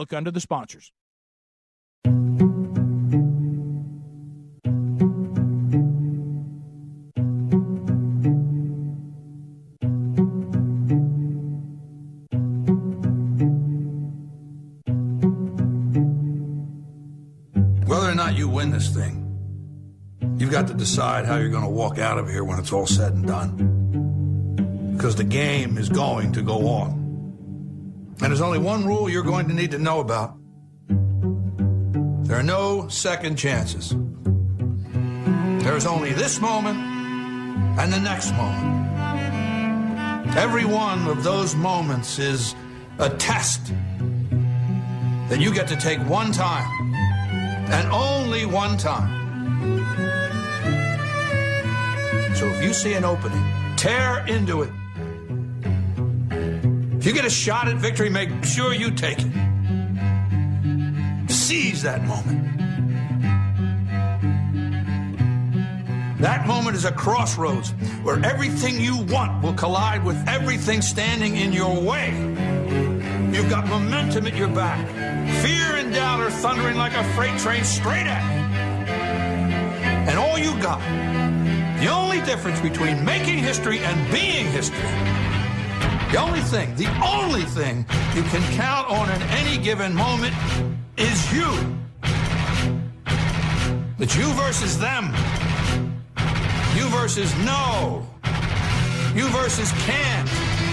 Look under the sponsors. Whether or not you win this thing, you've got to decide how you're going to walk out of here when it's all said and done. Because the game is going to go on. And there's only one rule you're going to need to know about there are no second chances. There's only this moment and the next moment. Every one of those moments is a test that you get to take one time and only one time. So if you see an opening, tear into it. If you get a shot at victory, make sure you take it. Seize that moment. That moment is a crossroads where everything you want will collide with everything standing in your way. You've got momentum at your back. Fear and doubt are thundering like a freight train straight at you. And all you got, the only difference between making history and being history, the only thing, the only thing you can count on in any given moment is you. It's you versus them. You versus no. You versus can't.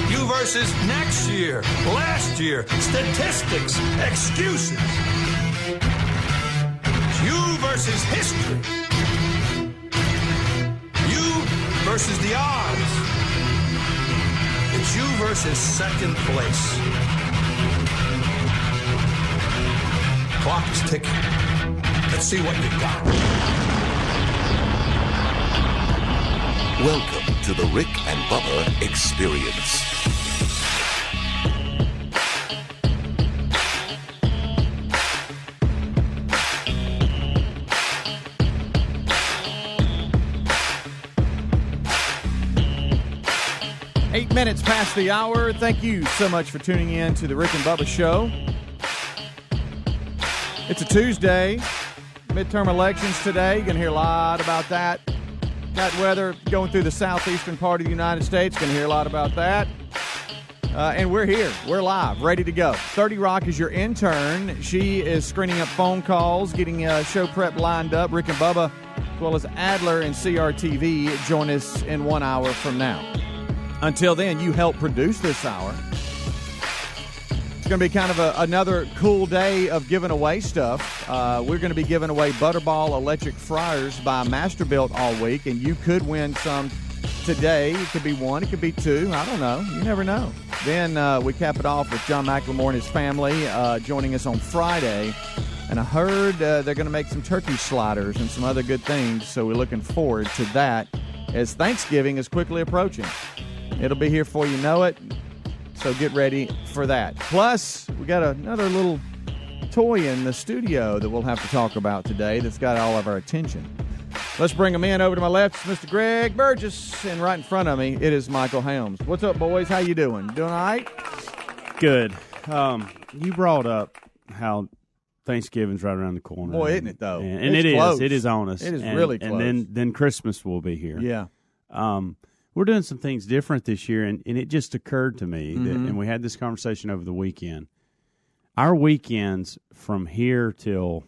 You versus next year, last year, statistics, excuses. You versus history. You versus the odds. It's you versus second place. Clock is ticking. Let's see what you got. Welcome to the Rick and Bubba Experience. Minutes past the hour. Thank you so much for tuning in to the Rick and Bubba Show. It's a Tuesday. Midterm elections today. You're going to hear a lot about that. Got weather going through the southeastern part of the United States. Going to hear a lot about that. Uh, and we're here. We're live, ready to go. 30 Rock is your intern. She is screening up phone calls, getting uh, show prep lined up. Rick and Bubba, as well as Adler and CRTV, join us in one hour from now. Until then, you help produce this hour. It's going to be kind of a, another cool day of giving away stuff. Uh, we're going to be giving away Butterball electric fryers by Masterbuilt all week, and you could win some today. It could be one, it could be two. I don't know. You never know. Then uh, we cap it off with John McLemore and his family uh, joining us on Friday. And I heard uh, they're going to make some turkey sliders and some other good things, so we're looking forward to that as Thanksgiving is quickly approaching. It'll be here before you know it. So get ready for that. Plus, we got another little toy in the studio that we'll have to talk about today that's got all of our attention. Let's bring him in. Over to my left is Mr. Greg Burgess, and right in front of me it is Michael Helms. What's up, boys? How you doing? Doing all right? Good. Um, you brought up how Thanksgiving's right around the corner. Boy, isn't it though? And, and It's it is. close. It is on us. It is And- really And then then Christmas will be here. Yeah. Um, we're doing some things different this year, and, and it just occurred to me, that, Mhm. and we had this conversation over the weekend. Our weekends from here till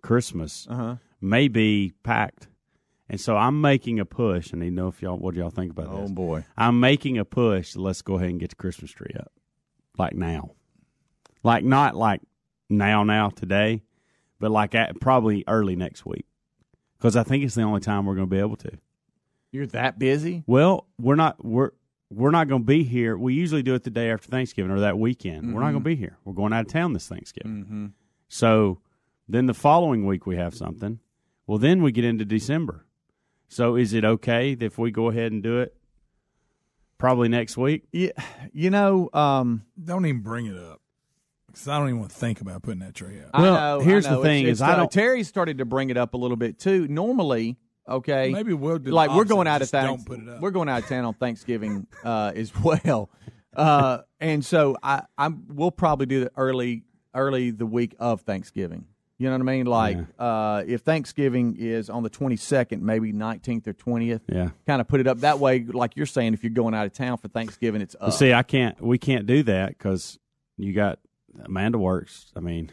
Christmas Uh-huh. may be packed, and so I'm making a push. I need to know if y'all what do y'all think about Oh this. Oh boy. I'm making a push. Let's go ahead and get the Christmas tree up, like now, like not like now, now today, but like at probably early next week, because I think it's the only time we're going to be able to. You're that busy? Well, we're not. We're we're not going to be here. We usually do it the day after Thanksgiving or that weekend. We're not Mhm. going to be here. We're going out of town this Thanksgiving. Mm-hmm. So then the following week we have something. Well, then we get into December. So is it okay if we go ahead and do it? Probably next week. Yeah, you know, um, Don't even bring it up because I don't even want to think about putting that tree up. I Well, know, I here's the thing It's- is I don't- Terry started to bring it up a little bit too. Normally, okay, Maybe we'll do like we're going out of just town. don't put it up. We're going out of town on Thanksgiving uh, as well, uh, and so I, I'm we'll probably do the early early the week of Thanksgiving. You know what I mean? Like uh, if Thanksgiving is on the 22nd, maybe 19th or 20th. Yeah. Kind of put it up that way. Like you're saying, if you're going out of town for Thanksgiving, it's But up. see, I can't. We can't do that because you got Amanda works. I mean,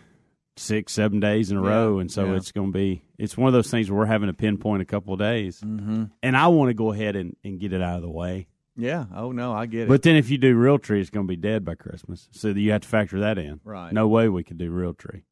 six, seven days in a Yeah, row, and so yeah. it's going to be. It's one of those things where we're having to pinpoint a couple of days, mm-hmm. and I want to go ahead and, and get it out of the way. yeah. Oh no, I get it. But then if you do real tree, it's going to be dead by Christmas, so you have to factor that in. Right. No way we could do real tree.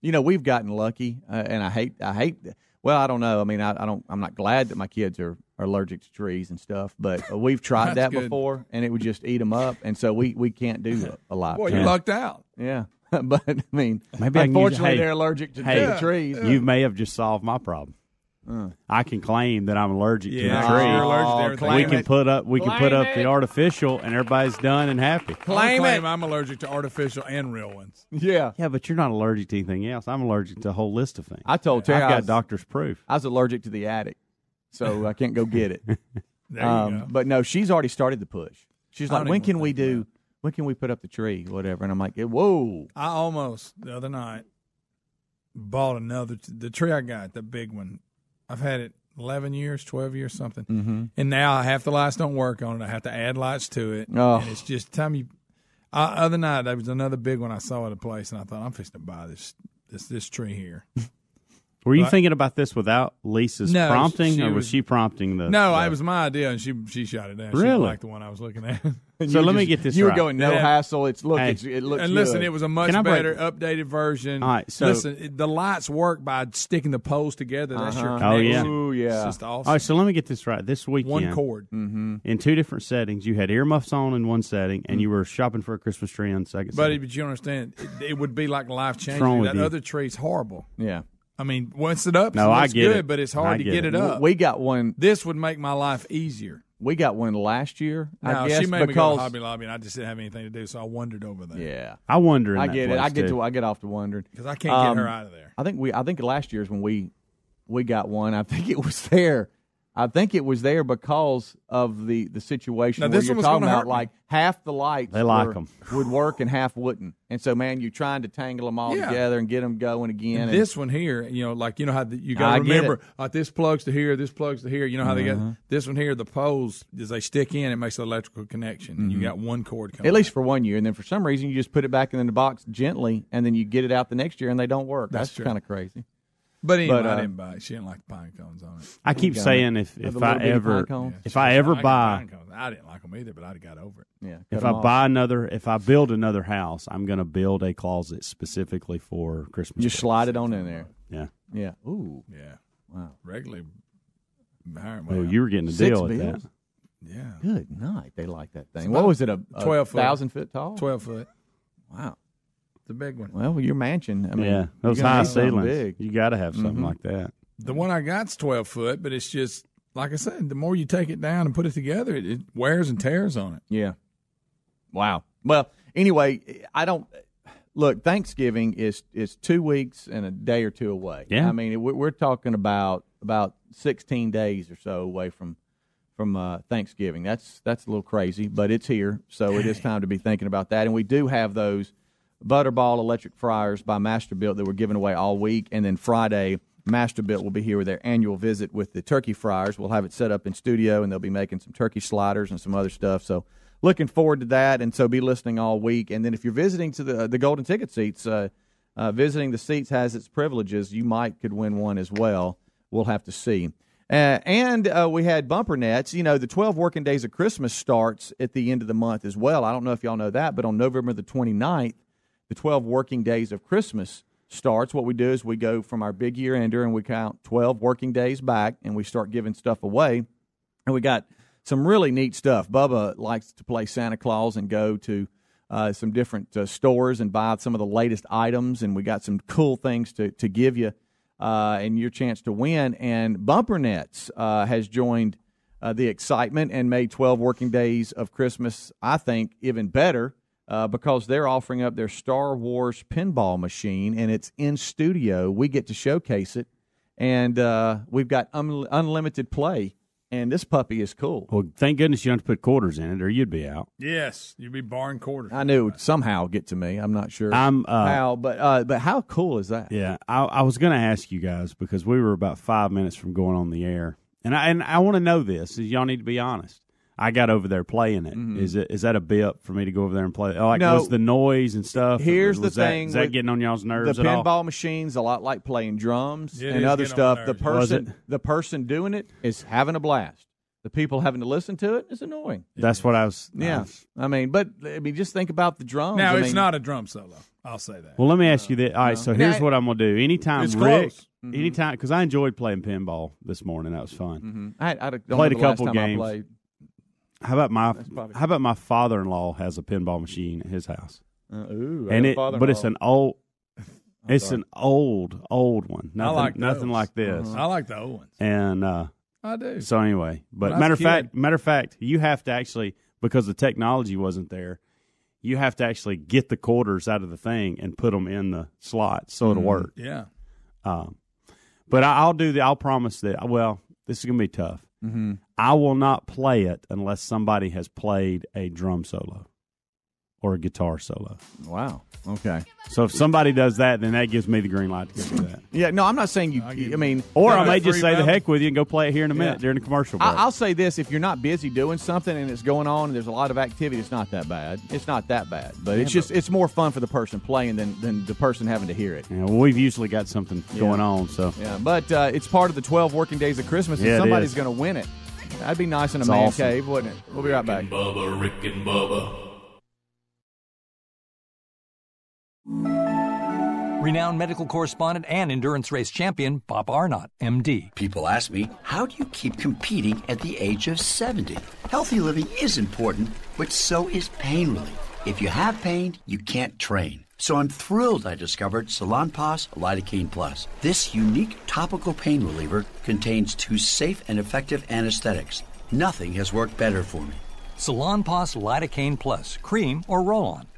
you know, we've gotten lucky, uh, and I hate, I hate. Well, I don't know. I mean, I, I don't. I'm not glad that my kids are, are allergic to trees and stuff, but uh, we've tried that good. before, and it would just eat them up, and so we, we can't do a, a lot. Boy, Yeah. you lucked out. Yeah, but I mean, Maybe I can use- unfortunately, hey, they're allergic to, hey, trees. You may have just solved my problem. I can claim that I'm allergic to Yeah, the tree. you're allergic to Oh, we can it. put up we can put up it. the artificial, and everybody's done and happy. I Claim claim it. I'm allergic to artificial and real ones. Yeah, Yeah, but you're not allergic to anything else. I'm allergic to a whole list of things. I told Terry I've got was, doctor's proof. I was allergic to the attic, so I can't go get it. There you Um, go. but no, she's already started the push. She's like, when can we think do? When can we put up the tree? Whatever. And I'm like, whoa. I almost the other night bought another the tree I got, the big one. I've had it eleven years, twelve years, something, mm-hmm. and now half the lights don't work on it. I have to add lights to it, Oh. and it's just time you. Uh, other night there was another big one I saw at a place, and I thought I'm fixing to buy this this this tree here. Were you Right. thinking about this without Lisa's No, prompting, she or was, was- she prompting the? No, the- it was my idea, and she she shot it down. Really? didn't like the one I was looking at. So let me get this You were going no Yeah. hassle. It's look. Hey. It's, it looks. and listen, good. it was a much Can break- better, updated version. All right, so- listen, it- the lights work by sticking the poles together. That's your Uh-huh. Oh, connection. yeah. Ooh, It's yeah. just awesome. All right, so let me get this right. This weekend, One cord. in two different settings, you had earmuffs on in one setting, and you were shopping for a Christmas tree on the second. Buddy, setting. but you understand, it, it would be like life changing. That you? other tree's horrible. yeah. I mean, once it up, No, it I get good, it. but it's I hard to get get it. it up. We got one. this would make my life easier. We got one last year. Now, I guess she made me go to Hobby Lobby, and I just didn't have anything to do, so I wandered over there. yeah, I wonder. In I that get it. place, I get too. to. I get off to wondering. Because I can't get Um, her out of there. I think we. I think last year's when we we got one. I think it was there. I think it was there because of the the situation Now, where this you're one was talking gonna about. hurt. Like half the lights They like were- 'em. would work and half wouldn't, and so man, you're trying to tangle them all Yeah. together and get them going again. And and- this one here, you know, like you know how the, you got to remember. Like this plugs to here, this plugs to here. You know how they got this one here. The poles as they stick in, it makes an electrical connection, and you got one cord coming. Mm-hmm. at least for one year, and then for some reason you just put it back in the box gently, and then you get it out the next year, and they don't work. That's That's, kind of crazy. But anyway, but, uh, I didn't buy it. She didn't like the pine cones on it. I keep got saying if Have if the I little bitty ever pine cones? if I ever got buy pine cones. I didn't like them either, but I'd have got over it. Yeah. if cut I 'em off. buy another if I build another house, I'm going to build a closet specifically for Christmas. just slide it on in there. Yeah. Yeah. Ooh. Yeah, Wow. regularly. Oh, Well, you were getting a Six deal at bills? that. yeah, Good night. They like that thing. What was it? A, a 12 foot. thousand foot tall. twelve foot. Wow. The big one. Well, your mansion. I mean, yeah, those you're high need ceilings. Big. You got to have something Mhm. like that. The one I got's twelve foot, but it's just like I said. The more you take it down and put it together, it, it wears and tears on it. Yeah. Wow. Well, anyway, I don't look. Thanksgiving is is two weeks and a day or two away. Yeah. I mean, we're, we're talking about about sixteen days or so away from from uh, Thanksgiving. That's that's a little crazy, but it's here, so it is time to be thinking about that. And we do have those Butterball electric fryers by Masterbuilt that we're giving away all week, and then Friday. Masterbuilt will be here with their annual visit with the turkey fryers. We'll have it set up in studio, and they'll be making some turkey sliders and some other stuff. So, looking forward to that. And so, be listening all week. And then, if you're visiting to the the golden ticket seats, uh, uh, visiting the seats has its privileges. You might could win one as well. We'll have to see. Uh, and uh, we had bumper nets. You know, the 12 working days of Christmas starts at the end of the month as well. I don't know if y'all know that, but on November the 29th, the 12 working days of Christmas starts. What we do is we go from our big year ender and we count 12 working days back and we start giving stuff away. And we got some really neat stuff. Bubba likes to play Santa Claus and go to uh, some different uh, stores and buy some of the latest items. And we got some cool things to, to give you uh, and your chance to win. And Bumper Nets uh, has joined uh, the excitement and made 12 working days of Christmas, I think, even better uh, because they're offering up their Star Wars pinball machine and it's in studio. We get to showcase it, and uh, we've got un- unlimited play and this puppy is cool. Well, thank goodness you don't have to put quarters in it, or you'd be out. Yes, you'd be barring quarters. I knew it would somehow get to me. I'm not sure I'm uh, how, but uh, but how cool is that? Yeah, I, I was going to ask you guys because we were about five minutes from going on the air, and I and I want to know this. Is y'all need to be honest. I got over there playing it. Is it is that a bip for me to go over there and play? Like Mm-hmm. No. was the noise and stuff? Here's was the that- thing Is that getting on y'all's nerves the at all? pinball machine's a lot like playing drums It and other stuff. The person, the person doing it is having a blast. The people having to listen to it is annoying. That's what I was. I Yeah, was- I mean, but I mean, just think about the drums. now I it's mean, not a drum solo. I'll say that. Well, let me ask you this. All right, so here's Yeah. what I'm gonna do. Anytime It's Rick, close. anytime because I enjoyed playing pinball this morning. That was fun. Mhm. I, I Played a know last couple time games. I played. How about my How about my father-in-law has a pinball machine at his house, Uh, ooh, and it but it's an old. It's sorry. an old, old one. Nothing, like nothing like this. I like the old ones. And uh, I do. so anyway, but When matter of fact, matter of fact, you have to actually because the technology wasn't there. You have to actually get the quarters out of the thing and put them in the slot so it'll work. Yeah. Um, but I, I'll do the. I'll promise that. Well, this is gonna be tough. Mm-hmm. I will not play it unless somebody has played a drum solo or a guitar solo. Wow. Okay. So if somebody does that, then that gives me the green light to go do that. Yeah. No, I'm not saying you. I'll I mean, Or I may just say the heck with you and go play it here in a minute Yeah. during the commercial break. I, I'll say this: if you're not busy doing something and it's going on and there's a lot of activity, it's not that bad. It's not that bad, but it's just it's more fun for the person playing than than the person having to hear it. yeah, well, we've usually got something going on, so Yeah, but uh, it's part of the 12 working days of Christmas, and Yeah, it somebody's going to win it. That'd be nice in a It's man awesome. cave, wouldn't it? We'll be right back. Bubba, Rick and Bubba. Renowned medical correspondent and endurance race champion Bob Arnot, MD. People ask me, how do you keep competing at the age of 70? Healthy living is important, but so is pain relief. If you have pain, you can't train. So I'm thrilled I discovered Salonpas Lidocaine Plus. This unique topical pain reliever contains two safe and effective anesthetics. Nothing has worked better for me. Salonpas Lidocaine Plus, cream or roll on.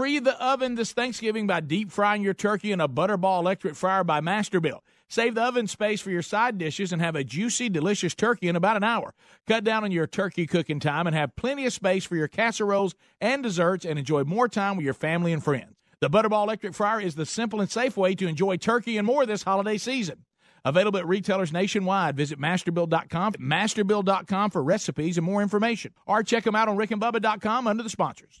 Free the oven this Thanksgiving by deep frying your turkey in a Butterball electric fryer by Masterbuilt. Save the oven space for your side dishes and have a juicy, delicious turkey in about an hour. Cut down on your turkey cooking time and have plenty of space for your casseroles and desserts and enjoy more time with your family and friends. The Butterball electric fryer is the simple and safe way to enjoy turkey and more this holiday season. Available at retailers nationwide. Visit masterbuilt.com, masterbuilt.com for recipes and more information. Or check them out on rickandbubba.com under the sponsors.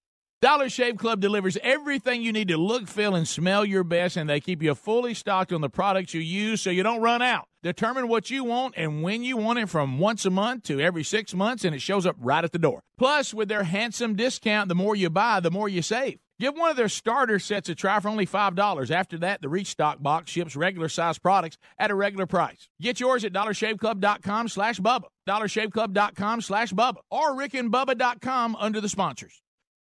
Dollar Shave Club delivers everything you need to look, feel, and smell your best, and they keep you fully stocked on the products you use so you don't run out. Determine what you want and when you want it from once a month to every six months, and it shows up right at the door. Plus, with their handsome discount, the more you buy, the more you save. Give one of their starter sets a try for only $5. After that, the Restock box ships regular size products at a regular price. Get yours at dollarshaveclub.com slash Bubba, dollarshaveclub.com slash Bubba, or rickandbubba.com under the sponsors.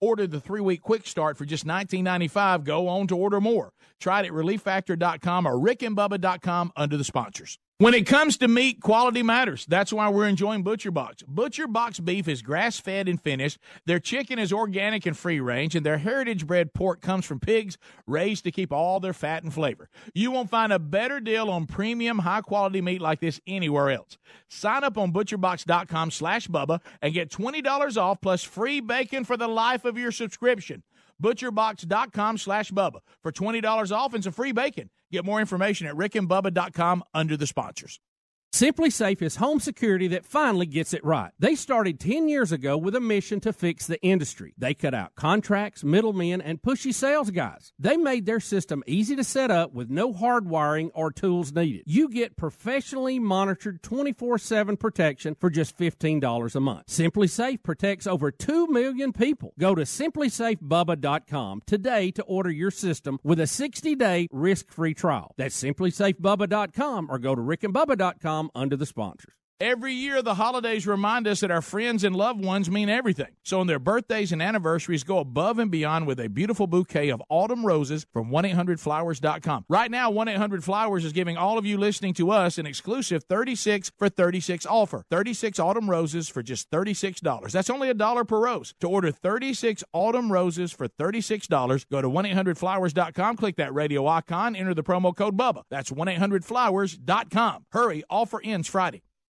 order the three week quick start for just $19.95 go on to order more. Try it at relieffactor.com or rickandbubba.com under the sponsors. When it comes to meat, quality matters. That's why we're enjoying Butcher Box. Butcher Box beef is grass fed and finished. Their chicken is organic and free range, and their heritage bred pork comes from pigs raised to keep all their fat and flavor. You won't find a better deal on premium, high quality meat like this anywhere else. Sign up on butcherbox.com slash Bubba and get $20 off plus free bacon for the life of your subscription. Butcherbox.com slash Bubba for $20 off and some free bacon. Get more information at rickandbubba.com under the sponsors. SimpliSafe is home security that finally gets it right. They started 10 years ago with a mission to fix the industry. They cut out contracts, middlemen, and pushy sales guys. They made their system easy to set up with no hard wiring or tools needed. You get professionally monitored 24 7 protection for just $15 a month. SimpliSafe protects over 2 million people. Go to simplisafebubba.com today to order your system with a 60 day risk free trial. That's simplisafebubba.com or go to rickandbubba.com under the sponsors. Every year, the holidays remind us that our friends and loved ones mean everything. So, on their birthdays and anniversaries, go above and beyond with a beautiful bouquet of autumn roses from 1 800flowers.com. Right now, 1 800 Flowers is giving all of you listening to us an exclusive 36 for 36 offer 36 autumn roses for just $36. That's only a dollar per rose. To order 36 autumn roses for $36, go to 1 800flowers.com, click that radio icon, enter the promo code BUBBA. That's 1 800flowers.com. Hurry, offer ends Friday.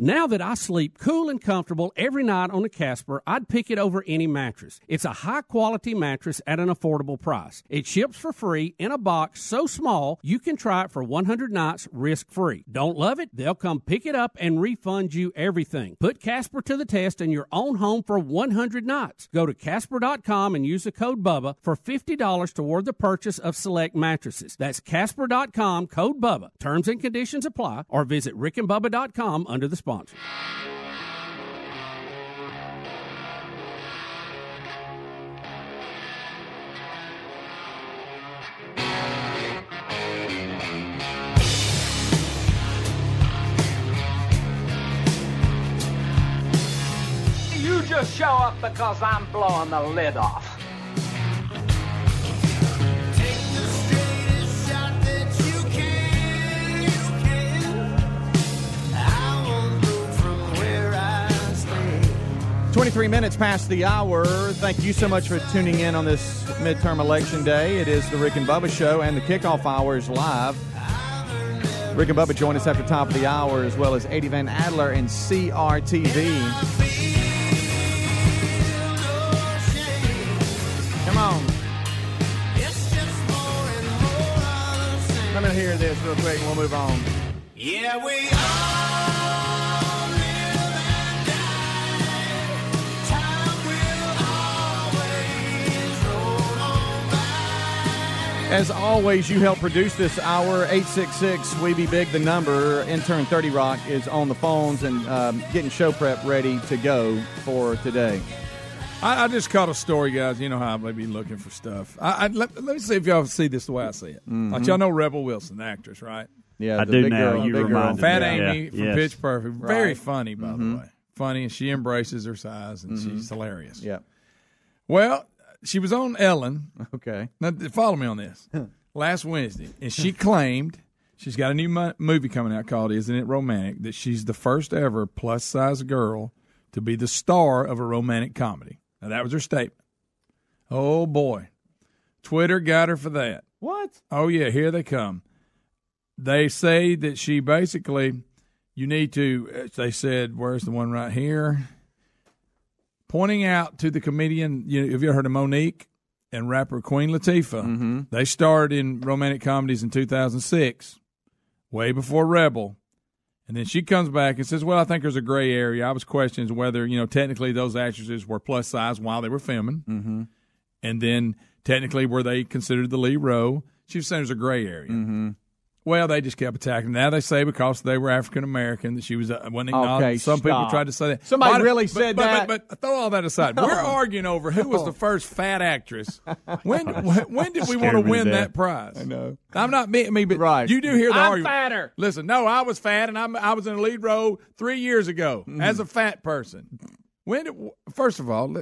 Now that I sleep cool and comfortable every night on a Casper, I'd pick it over any mattress. It's a high quality mattress at an affordable price. It ships for free in a box so small you can try it for 100 nights risk free. Don't love it? They'll come pick it up and refund you everything. Put Casper to the test in your own home for 100 nights. Go to Casper.com and use the code BUBBA for $50 toward the purchase of select mattresses. That's Casper.com, code BUBBA. Terms and conditions apply or visit rickandbubba.com under the sponsor. You just show up because I'm blowing the lid off. Twenty-three minutes past the hour. Thank you so much for tuning in on this midterm election day. It is the Rick and Bubba show, and the kickoff hour is live. Rick and Bubba join us after top of the hour, as well as Eddie Van Adler and CRTV. Come on. Let me hear this real quick and we'll move on. Yeah, we As always, you help produce this hour. 866 We Be Big, the number. Intern 30 Rock is on the phones and um, getting show prep ready to go for today. I, I just caught a story, guys. You know how I may be looking for stuff. I, I, let, let me see if y'all see this the way I see it. Mm-hmm. Like y'all know Rebel Wilson, the actress, right? Yeah, I the do big now. girl, You big girl. Fat me. Amy Yeah. from Yes. Pitch Perfect. Very Right. funny, by the mm-hmm. way. Funny, and she embraces her size, and she's mm-hmm. hilarious. Yeah. Well, she was on Ellen. Okay. Now, follow me on this. Last Wednesday, and she claimed she's got a new mo- movie coming out called "Isn't It Romantic?" That she's the first ever plus size girl to be the star of a romantic comedy. Now that was her statement. Oh boy, Twitter got her for that. What? Oh yeah, here they come. They say that she basically, you need to. uh, They said, "Where's the one right here?" Pointing out to the comedian. You know, have you ever heard of Mo'Nique and rapper Queen Latifah? Mm-hmm. They starred in romantic comedies in 2006, way before Rebel. And then she comes back and says, "Well, I think there's a gray area. I was questioning whether you know technically those actresses were plus size while they were filming, Mm-hmm. and then technically were they considered the lead role? She was saying there's a gray area. Mm-hmm. Well, they just kept attacking. Now they say because they were African American that she was uh, wasn't Okay, acknowledged. Some people tried to say that. Somebody But- really but- said but, that? But, but throw all that aside. We're arguing over who was the first fat actress. When when, when did we want to Scared me to win that prize? I know. I'm not me, me but Right. you do hear the I'm argument. fatter. Listen, no, I was fat and I'm, I was in a lead role three years ago Mm-hmm. as a fat person. When did, first of all,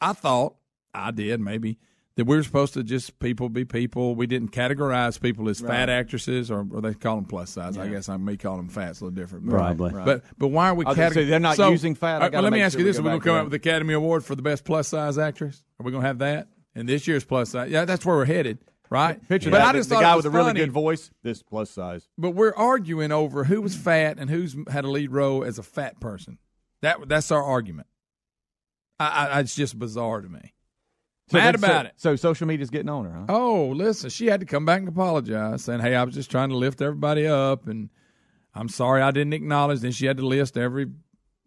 I thought I did maybe that we were supposed to just people be people. We didn't categorize people as fat actresses, or, or they call them plus size. I guess I may call them fat's a little different. But, Probably. Right. But but why are we? I was say, they're not so- using fat. I All right, gotta well, let me ask sure you this: go Are we going to come to up with the Academy Award for the best plus size actress? Are we going to have that? And this year's plus size, yeah, that's where we're headed, right? Picture but that. I the- just the thought guy it with was a really funny. good voice. This plus size. But we're arguing over who was fat and who's had a lead role as a fat person. That that's our argument. I, I, it's just bizarre to me. Mad about so, it. So social media's getting on her, huh? Oh, listen, she had to come back and apologize, saying, "Hey, I was just trying to lift everybody up, and I'm sorry I didn't acknowledge." Then she had to list every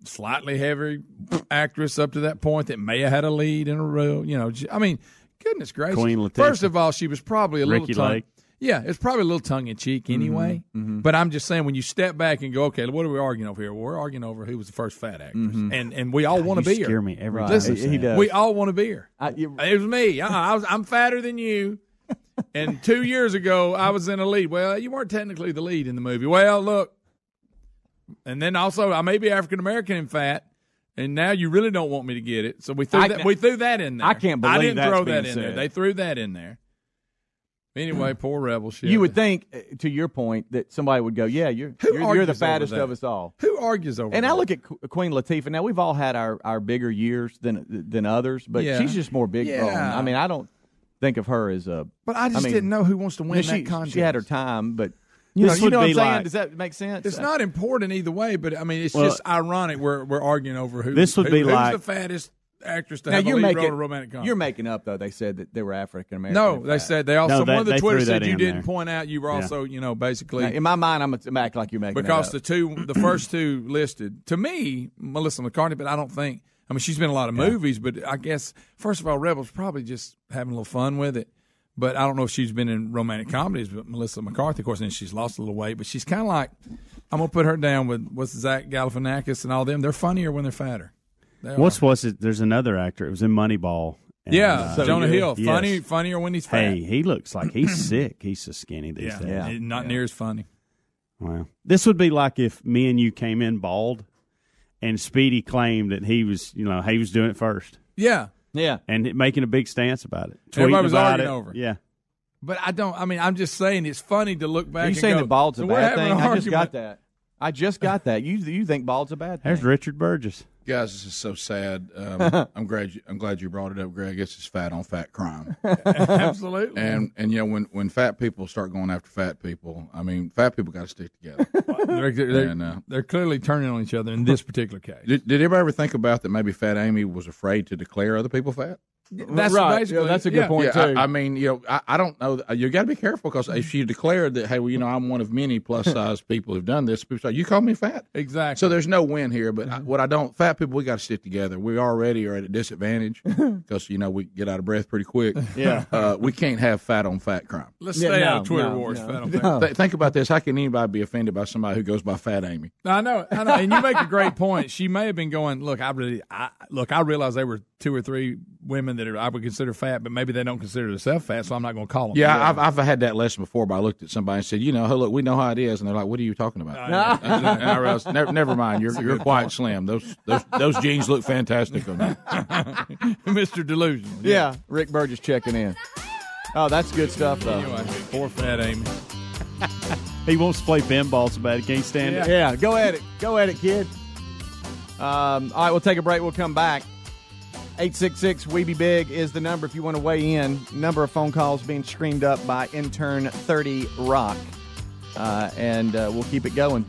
slightly heavy actress up to that point that may have had a lead in a role. You know, I mean, goodness gracious. Queen Latifah. First of all, she was probably a Ricki little tongue, Lake. Yeah, it's probably a little tongue in cheek anyway. But I'm just saying, when you step back and go, okay, what are we arguing over here? Well, we're arguing over who was the first fat actress, and and we all want to you be her. scare me every Right. time. Listen, you say he does. we all want to be her. I, you, It was me. Uh, I was, I'm fatter than you. And two years ago, I was in a lead. Well, you weren't technically the lead in the movie. Well, look. And then also, I may be African American and fat, and now you really don't want me to get it. So we threw I that. We threw that in there. I can't I believe didn't that's throw being that in there. said. They threw that in there. Anyway, poor rebel shit. you would think, uh, to your point, that somebody would go, "Yeah, you're Who you're, you're the fattest of us all." who argues over? And I look at Qu- Queen Latifah. Now we've all had our, our bigger years than than others, but Yeah. she's just more big Yeah. bone. I mean, I don't think of her as a. but I just I mean, didn't know who wants to win I mean, she, that contest. she had her time, but you know, This you would know what be I'm saying? like- Does that make sense? It's not important either way, but I mean, it's Well- just ironic. We're we're arguing over who. This would who- be who's like- the fattest actress to Now have you're a lead making role in a romantic comedy. you're making up though. They said that they were African American. No, they fat. said they also No, that- one of the Twitter said you didn't there. point out. You were Yeah. also, you know, basically Now, in my mind, I'm gonna act like you're making up. because it the two, the first two listed to me, Melissa McCarthy, but I don't think. I mean, she's been in a lot of movies, but I guess first of all, Rebels probably just having a little fun with it. But I don't know if she's been in romantic comedies. But Melissa McCarthy, of course, and she's lost a little weight. But she's kind of like I'm gonna put her down with what's Zach Galifianakis and all them. They're funnier when they're fatter. They What's was it? There's another actor. It was in Moneyball. And, yeah, uh, Jonah Hill, yes. funny, funnier when he's fat. Hey, he looks like he's sick. He's so skinny these yeah, days. Yeah. not near as funny. Wow. This would be like if me and you came in bald, and Speedy claimed that he was, you know, he was doing it first, Yeah, yeah, and making a big stance about it. Everybody was arguing it. over. Yeah. but I don't. I mean, I'm just saying it's funny to look back. Are you and saying go, that bald's a "So bad thing? I just got that. I just got that. You you think bald's a bad thing? There's Richard Burgess. Guys, this is so sad. Um, I'm glad you, I'm glad you brought it up, Greg. I guess it's just fat on fat crime. Absolutely. And and you know when when fat people start going after fat people, I mean fat people got to stick together. they're, they're, And, uh, they're clearly turning on each other in this particular case. Did, did anybody ever think about that? Maybe Fat Amy was afraid to declare other people fat. That's right. basically Yeah, that's a good yeah. point yeah, too. I, I mean, you know, I, I don't know. You got to be careful because if she declared that, hey, well, you know, I'm one of many plus size people who've done this, people say you call me fat. Exactly. So there's no win here. But I, what I don't, fat people, we got to stick together. We already are at a disadvantage because you know we get out of breath pretty quick. Yeah. uh, we can't have fat on fat crime. Let's Yeah, stay no, out of Twitter no, wars. no. Fat on fat. Th- think about this. How can anybody be offended by somebody who goes by Fat Amy? I know, I know, and you make a great point. She may have been going, look, I really, I, look, I realize they were two or three women that are, I would consider fat, but maybe they don't consider themselves fat, so I'm not going to call them. Yeah, I've, I've had that lesson before, but I looked at somebody and said, you know, hey, look, we know how it is, and they're like, what are you talking about? and I realized, never, never mind, you're you're quite slim. Those those those jeans look fantastic on you. Mr. Delusion. yeah, Rick Burgess checking in. Oh, that's good stuff though. Anyway, poor fat Amy. He wants to play pinball so bad he can't stand it. Yeah, go at it. Go at it, kid. Um, all right, we'll take a break. We'll come back. 866 We Be Big is the number if you want to weigh in. Number of phone calls being screamed up by intern 30 Rock. Uh, and uh, we'll keep it going.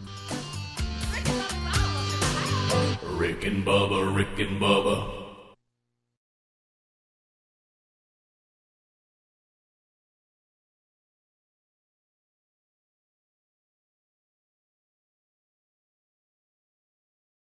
Rick and Bubba, Rick and Bubba.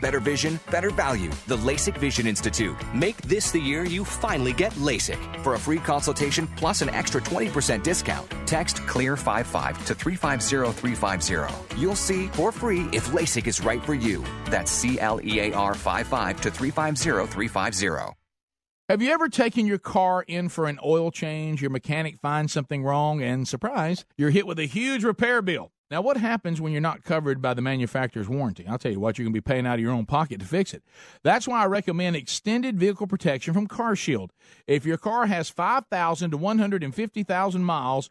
Better vision, better value. The LASIK Vision Institute. Make this the year you finally get LASIK. For a free consultation plus an extra 20% discount, text CLEAR55 to 350350. You'll see for free if LASIK is right for you. That's C L E A R 55 to 350350. Have you ever taken your car in for an oil change? Your mechanic finds something wrong, and surprise, you're hit with a huge repair bill. Now, what happens when you're not covered by the manufacturer's warranty? I'll tell you what, you're going to be paying out of your own pocket to fix it. That's why I recommend extended vehicle protection from CarShield. If your car has 5,000 to 150,000 miles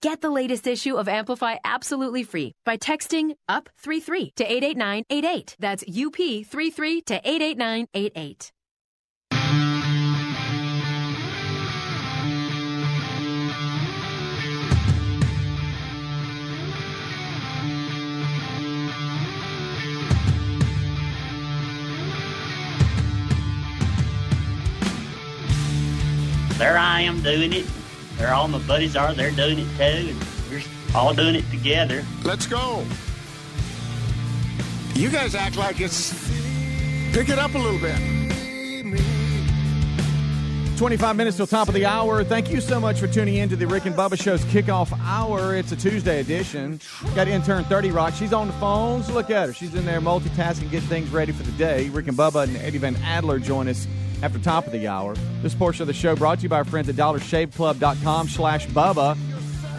Get the latest issue of Amplify absolutely free by texting UP33 to 88988. That's UP33 to 88988. There I am doing it. They're all my buddies are. They're doing it too, and we're all doing it together. Let's go. You guys act like it's. Pick it up a little bit. 25 minutes till top of the hour. Thank you so much for tuning in to the Rick and Bubba Show's kickoff hour. It's a Tuesday edition. Got intern 30 Rock. She's on the phones. Look at her. She's in there multitasking, getting things ready for the day. Rick and Bubba and Eddie Van Adler join us after top of the hour. This portion of the show brought to you by our friends at dollarshaveclub.com slash Bubba.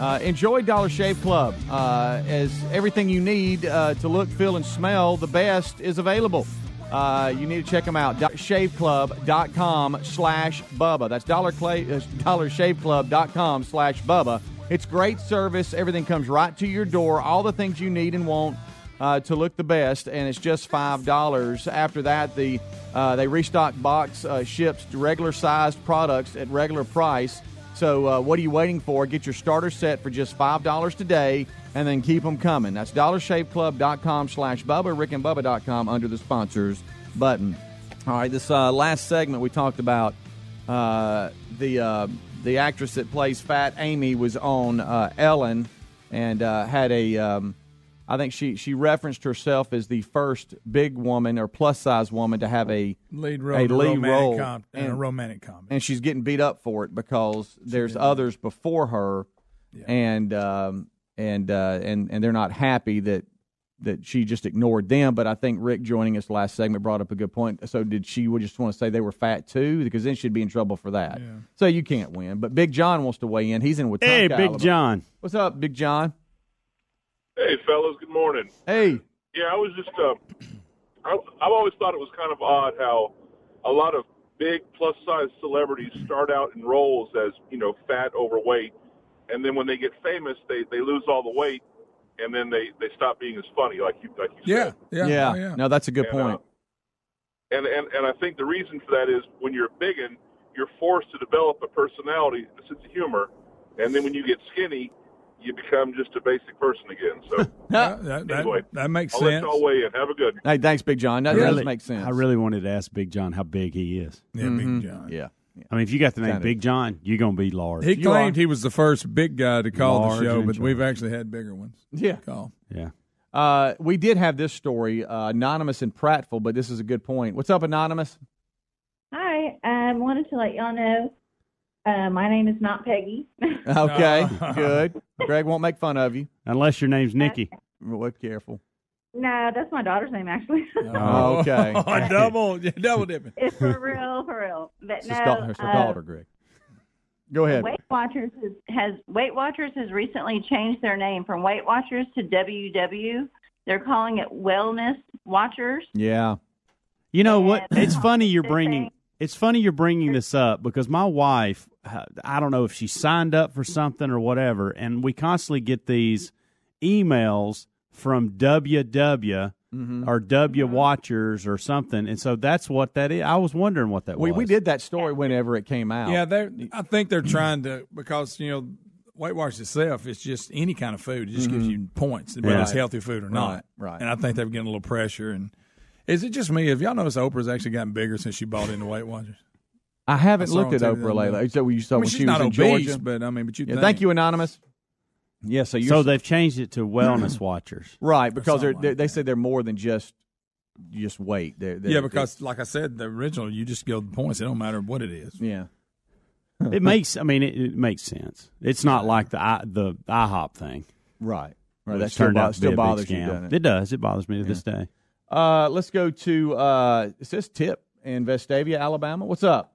Uh, enjoy Dollar Shave Club uh, as everything you need uh, to look, feel, and smell the best is available. Uh, you need to check them out. Shaveclub.com slash Bubba. That's dollar clay, uh, dollarshaveclub.com slash Bubba. It's great service. Everything comes right to your door. All the things you need and want uh, to look the best, and it's just five dollars. After that, the uh, they restock box uh, ships regular sized products at regular price. So uh, what are you waiting for? Get your starter set for just five dollars today, and then keep them coming. That's dollarshaveclub.com slash Bubba, rickandbubba.com under the sponsors button. All right, this uh, last segment we talked about uh, the the actress that plays Fat Amy was on Ellen and had a. Um, I think she, she referenced herself as the first big woman or plus size woman to have a Lead role, in a lead romantic role com- in a romantic comedy. and she's getting beat up for it because there's others before her, and um, and uh, and and they're not happy that that she just ignored them. But I think Rick joining us last segment brought up a good point. So did she would just want to say they were fat too? Because then she'd be in trouble for that. So you can't win. But Big John wants to weigh in. He's in with Hey, Tonka, Big John. What's up, Big John? Hey, fellas. Good morning. Hey. Yeah, I was just. Uh, I, I've always thought it was kind of odd how a lot of big plus size celebrities start out in roles as you know fat, overweight, and then when they get famous, they they lose all the weight, and then they they stop being as funny, like you like you Yeah, said. yeah, yeah. oh, yeah. No, that's a good And, uh, point. And, and and I think the reason for that is when you're big and you're forced to develop a personality, a sense of humor, and then when you get skinny, you become just a basic person again. So that, that, anyway, that makes I'll sense. let y'all weigh in. Have a good. Hey, thanks, Big John. That I does make sense. I really wanted to ask Big John how big he is. Yeah, Mhm. Big John. Yeah. I mean, if you got the name Kinda. Big John, you're gonna be large. He You claimed are. he was the first big guy to call Large the show, but we've actually had bigger ones. Yeah. Call. Yeah. Uh, we did have this story, uh, anonymous and Prattville, but this is a good point. What's up, anonymous? Hi, I um, wanted to let y'all know uh, my name is not Peggy. Okay, good. Greg won't make fun of you unless your name's Nikki. Well, careful. no, that's my daughter's name actually. Oh, okay. double, double dipping. it's for real, for real. But It's no, his, da- it's her uh, daughter, Greg. Go ahead. Weight Watchers has, has Weight Watchers has recently changed their name from Weight Watchers to WW. They're calling it Wellness Watchers. Yeah. You know what? It's funny you're bringing. It's funny you're bringing this up because my wife, uh, I don't know if she signed up for something or whatever, and we constantly get these emails from WW Mhm. or W Watchers or something, and so that's what that is. I was wondering what that We was. we did that story whenever it came out. Yeah, I think they're trying to because you know Weight Watchers itself it's just any kind of food. It just gives Mhm. you points whether Yeah. it's healthy food or not. Right, right. And I think they're getting a little pressure. And is it just me? Have y'all noticed Oprah's actually gotten bigger since she bought into Weight Watchers? I haven't I looked at Oprah other lately. day. So you saw I mean, when she's she not was in obese, Georgia. but I mean, but you Yeah, thank you, anonymous. Yeah, so you're so they've changed it to Wellness Watchers. right because they're, something they they said they're more than just just weight. They're, they're, yeah, because like I said, the original you just go the points. It don't matter what it is. Yeah. it makes. I mean, it, it makes sense. It's not like the I, the IHOP thing. Right. Right, that still turned bo- out to be still a bothers you, scam. doesn't it? It does. It bothers me to this day. Uh, let's go to uh, it says Tip in Vestavia, Alabama. What's up?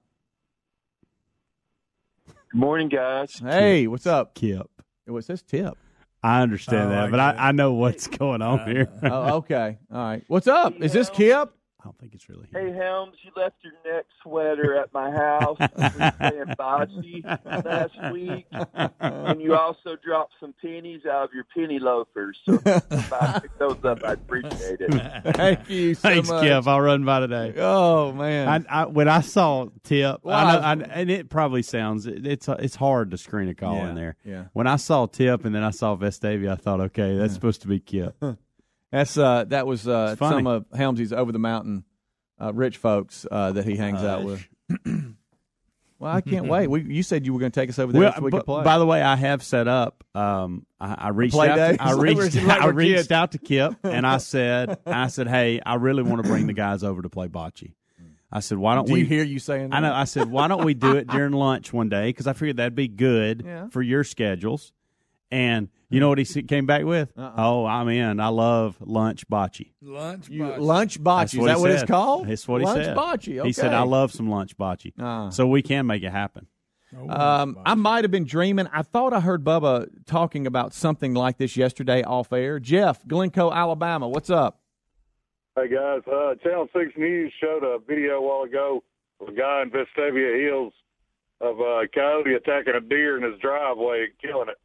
Good morning, guys. Hey, what's up, Kip? It says Tip. I understand Oh, that, I but I, I know what's going on here. oh, okay. All right. What's up? Is this Kip? I don't think it's really. Hey, Helms, you left your neck sweater at my house. We were playing bocce last week, and you also dropped some pennies out of your penny loafers. So if I pick those up, I'd appreciate it. Thank you so Thanks, much. Kip. I'll run by today. Oh man! I, I, when I saw Tip, Well, I know, I- I, and it probably sounds it, it's it's hard to screen a call Yeah, in there. yeah. When I saw Tip and then I saw Vestavia, I thought, okay, that's supposed to be Kip. That's uh, that was uh, It's funny. some of Helmsy's over the mountain uh, rich folks uh, that he hangs out with. Well, I can't wait. We, you said you were going to take us over there Well, so we but- could play. by the way, I have set up. Um, I, I reached play out. day? To, I Like we're- reached. like I we're reached kids. out to Kip, and I said, I said, hey, I really want to bring the guys over to play bocce. I said, why don't Do we you hear you saying I know. I said, why don't we do it during lunch one day? Because I figured that'd be good Yeah. for your schedules. And you know what he came back with? Uh-uh. Oh, I'm in. I love lunch bocce. Lunch. You- lunch bocce. Is that he what it's called? That's what he said. lunch said. bocce. He said. I love some lunch bocce. Ah. So we can make it happen. Um, I might have been dreaming. I thought I heard Bubba talking about something like this yesterday off air. Jeff, Glencoe, Alabama. What's up? Hey guys, uh, Channel Six News showed a video a while ago of a guy in Vestavia Hills of a coyote attacking a deer in his driveway, and killing it.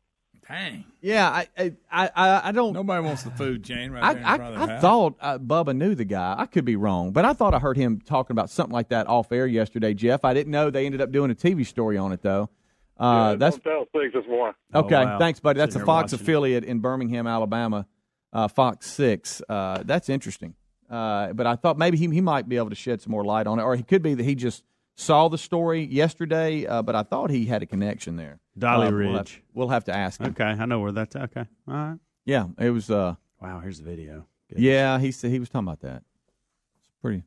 Dang. Yeah, I, I, I, I don't. Nobody wants the food chain right I, there in front of I, I thought uh, Bubba knew the guy. I could be wrong, but I thought I heard him talking about something like that off air yesterday, Jeff. I didn't know they ended up doing a TV story on it though. Uh, yeah, that's don't tell Six this morning. okay. wow. Thanks, buddy. That's a Sitting here Fox watching it. affiliate in Birmingham, Alabama. Uh, Fox Six. Uh, that's interesting. Uh, but I thought maybe he he might be able to shed some more light on it, or he could be that he just saw the story yesterday. Uh, but I thought he had a connection there. Dolly Uh, We'll have, Ridge. we'll have to ask him. Okay, I know where that's. Okay, all right. Yeah, it was. Uh, Wow, here's the video. Good. yeah, he said he was talking about that. It's pretty.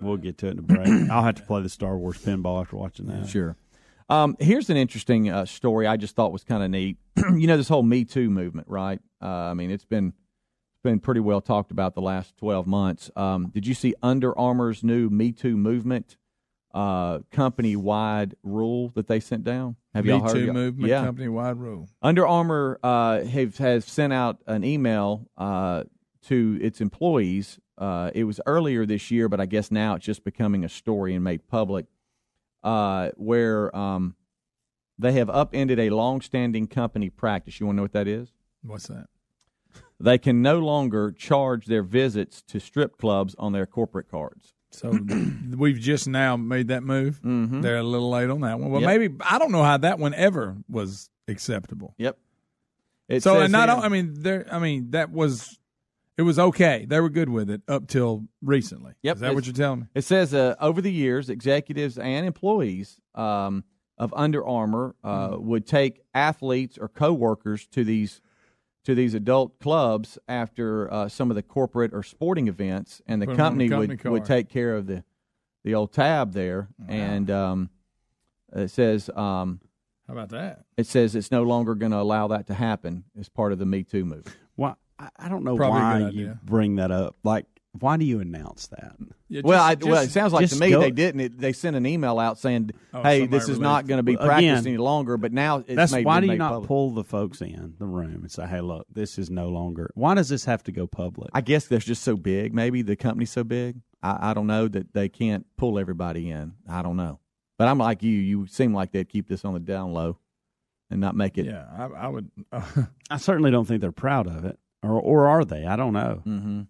We'll get to it in a break. I'll have to play the Star Wars pinball after watching that. Sure. Um, here's an interesting uh, story I just thought was kind of neat. you know this whole Me Too movement, right? Uh, I mean, it's been it's been pretty well talked about the last 12 months. Um, did you see Under Armour's new Me Too movement uh, company wide rule that they sent down? Have Me y'all heard? Too y'all- movement, Yeah. company wide rule. Under Armour uh, have, has sent out an email uh, to its employees. Uh, it was earlier this year, but I guess now it's just becoming a story and made public, uh, where um, they have upended a long-standing company practice. You want to know what that is? What's that? They can no longer charge their visits to strip clubs on their corporate cards. So we've just now made that move. Mhm. They're a little late on that one. Well, Yep. maybe I don't know how that one ever was acceptable. Yep. It so and not here- I mean there I mean that was it was okay. They were good with it up till recently. Yep. Is that what you're telling me? It says uh, over the years, executives and employees um, of Under Armour uh, Mm-hmm. would take athletes or coworkers to these to these adult clubs after uh, some of the corporate or sporting events, and the Put 'em on company, the company would, would take care of the the old tab there, and um, it says um, How about that? it says it's no longer going to allow that to happen as part of the Me Too movement. Why? I, I don't know Probably why you bring that up. Like, why do you announce that? Yeah, well, just- well, it sounds like to me go- they didn't. It, they sent an email out saying, Oh, "Hey, this is not going to be Well, practiced again, any longer." But now it's That's made, why do you not public. pull the folks in the room and say, "Hey, look, this is no longer." Why does this have to go public? I guess they're just so big. Maybe the company's so big. I, I don't know that they can't pull everybody in. I don't know. But I'm like you. You seem like they'd keep this on the down low and not make it. Yeah, I, I would. I certainly don't think they're proud of it, or or are they? I don't know. hmm Jesus.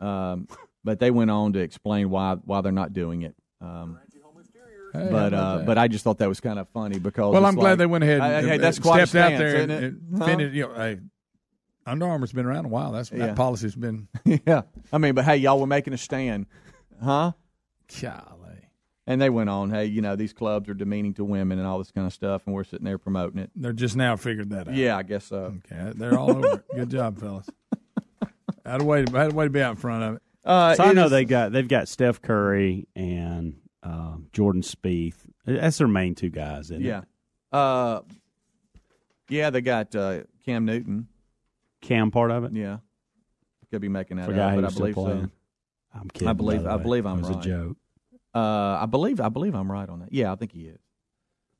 Um, but they went on to explain why why they're not doing it. Um, Hey, but uh, but I just thought that was kind of funny because. well, I'm glad like- they went ahead. Hey, And, hey, and that's quite stepped out stance, there isn't and, and Huh? finished. You know, hey, Under Armour's been around a while. That's Yeah. that policy's been. yeah, I mean, but hey, y'all were making a stand, huh? Golly. And they went on, hey, you know, these clubs are demeaning to women and all this kind of stuff, and we're sitting there promoting it. They're just now figured that out. Yeah, I guess so. Okay, they're all over it. Good job, fellas. Had a way to had a way to be out in front of it. Uh, so I know is- they got they've got Steph Curry and um, Jordan Spieth. That's their main two guys, isn't Yeah. it? Uh, yeah, they got uh, Cam Newton. Cam part of it. Yeah, could be making that Forgot up, but I believe so. I'm kidding. I believe I believe I'm It was right. a joke. Uh, I believe I believe I'm right on that. Yeah, I think he is.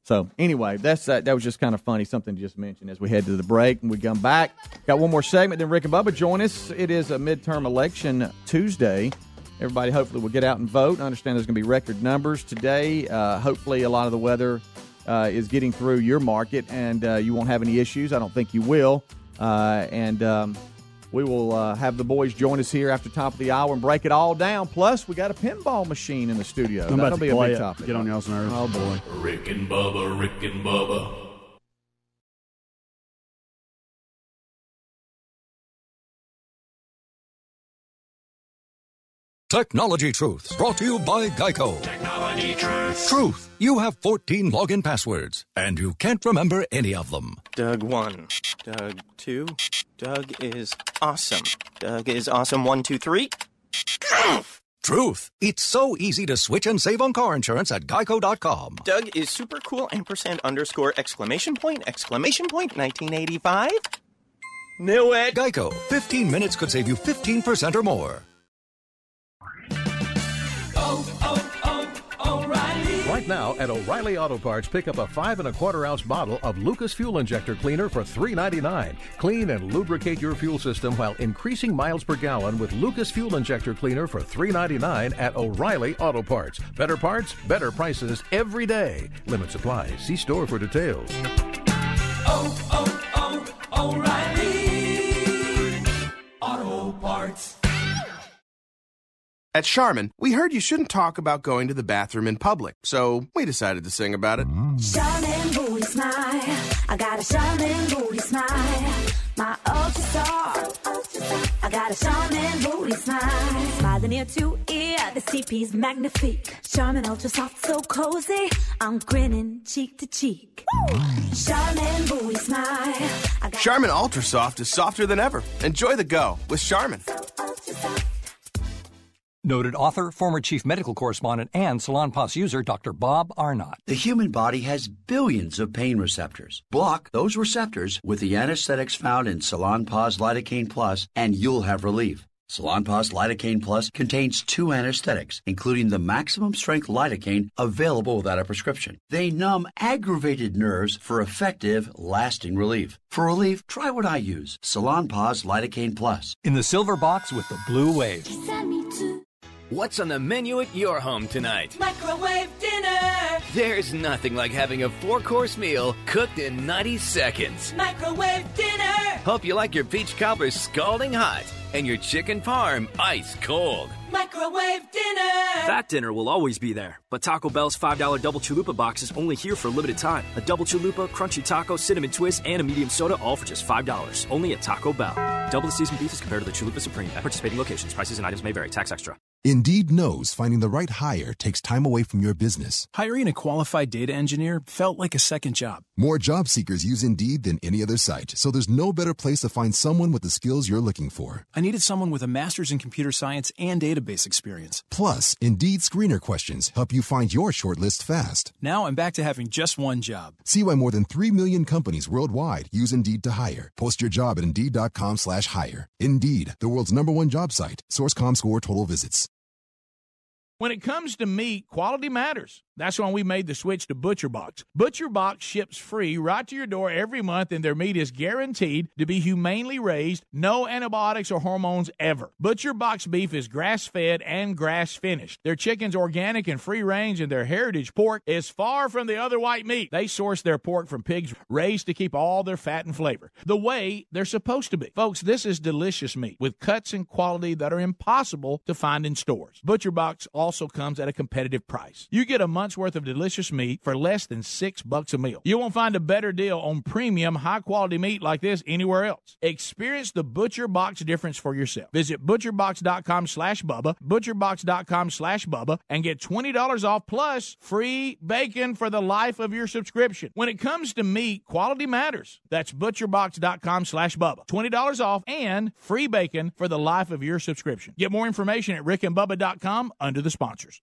So anyway, that's that. That was just kind of funny, something to just mention as we head to the break and we come back. Got one more segment. Then Rick and Bubba join us. It is a midterm election Tuesday. Everybody hopefully will get out and vote. I understand there's going to be record numbers today. Uh, hopefully, a lot of the weather uh, is getting through your market and uh, you won't have any issues. I don't think you will. Uh, and um, we will uh, have the boys join us here after top of the hour and break it all down. Plus, we got a pinball machine in the studio. I'm about That'll to be a big it. topic. Get on y'all's nerves. Oh boy. Rick and Bubba, Rick and Bubba. Technology Truths, brought to you by Geico. Technology Truth. Truth, you have 14 login passwords, and you can't remember any of them. Doug 1. Doug 2. Doug is awesome. Doug is awesome 1, 2, 3. Truth, it's so easy to switch and save on car insurance at geico.com. Doug is super cool ampersand underscore exclamation point exclamation point 1985. Knew it. Geico, 15 minutes could save you 15% or more. Now at O'Reilly Auto Parts, pick up a five and a quarter ounce bottle of Lucas Fuel Injector Cleaner for $3.99. Clean and lubricate your fuel system while increasing miles per gallon with Lucas Fuel Injector Cleaner for $3.99 at O'Reilly Auto Parts. Better parts, better prices every day. Limit supply. See store for details. oh, oh, oh, O'Reilly Auto Parts. At Charmin, we heard you shouldn't talk about going to the bathroom in public, so we decided to sing about it. Charmin booty smile. I got a Charmin booty smile. My ultra star. I got a Charmin booty smile. Smiling ear to ear, the CP's magnifique. Charmin ultra soft, so cozy. I'm grinning cheek to cheek. Charmin booty smile. Charmin Ultra Soft is softer than ever. Enjoy the go with Charmin. Noted author, former chief medical correspondent, and Salon Salonpas user Dr. Bob Arnot. The human body has billions of pain receptors. Block those receptors with the anesthetics found in Salon Salonpas Lidocaine Plus, and you'll have relief. Salonpas Lidocaine Plus contains two anesthetics, including the maximum strength lidocaine available without a prescription. They numb aggravated nerves for effective, lasting relief. For relief, try what I use Salonpas Lidocaine Plus. In the silver box with the blue wave. What's on the menu at your home tonight? Microwave dinner. There's nothing like having a four course meal cooked in 90 seconds. Microwave dinner. Hope you like your peach cobbler scalding hot and your chicken parm ice cold. Microwave dinner. That dinner will always be there, but Taco Bell's $5 double chalupa box is only here for a limited time. A double chalupa, crunchy taco, cinnamon twist, and a medium soda, all for just $5. Only at Taco Bell. Double the seasoned beef is compared to the Chalupa Supreme at participating locations. Prices and items may vary. Tax extra. Indeed knows finding the right hire takes time away from your business. Hiring a qualified data engineer felt like a second job. More job seekers use Indeed than any other site, so there's no better place to find someone with the skills you're looking for. I needed someone with a master's in computer science and database experience. Plus, Indeed screener questions help you find your shortlist fast. Now I'm back to having just one job. See why more than 3 million companies worldwide use Indeed to hire. Post your job at Indeed.com slash hire. Indeed, the world's number one job site. Source.com score total visits. When it comes to meat, quality matters. That's why we made the switch to ButcherBox. ButcherBox ships free right to your door every month, and their meat is guaranteed to be humanely raised, no antibiotics or hormones ever. ButcherBox beef is grass fed and grass finished. Their chicken's organic and free range, and their heritage pork is far from the other white meat. They source their pork from pigs raised to keep all their fat and flavor the way they're supposed to be. Folks, this is delicious meat with cuts and quality that are impossible to find in stores. ButcherBox also comes at a competitive price. You get a month's worth of delicious meat for less than six bucks a meal. You won't find a better deal on premium, high quality meat like this anywhere else. Experience the Butcher Box difference for yourself. Visit butcherbox.com slash Bubba, butcherbox.com slash Bubba, and get $20 off plus free bacon for the life of your subscription. When it comes to meat, quality matters. That's butcherbox.com slash Bubba. $20 off and free bacon for the life of your subscription. Get more information at rickandbubba.com under the sponsors.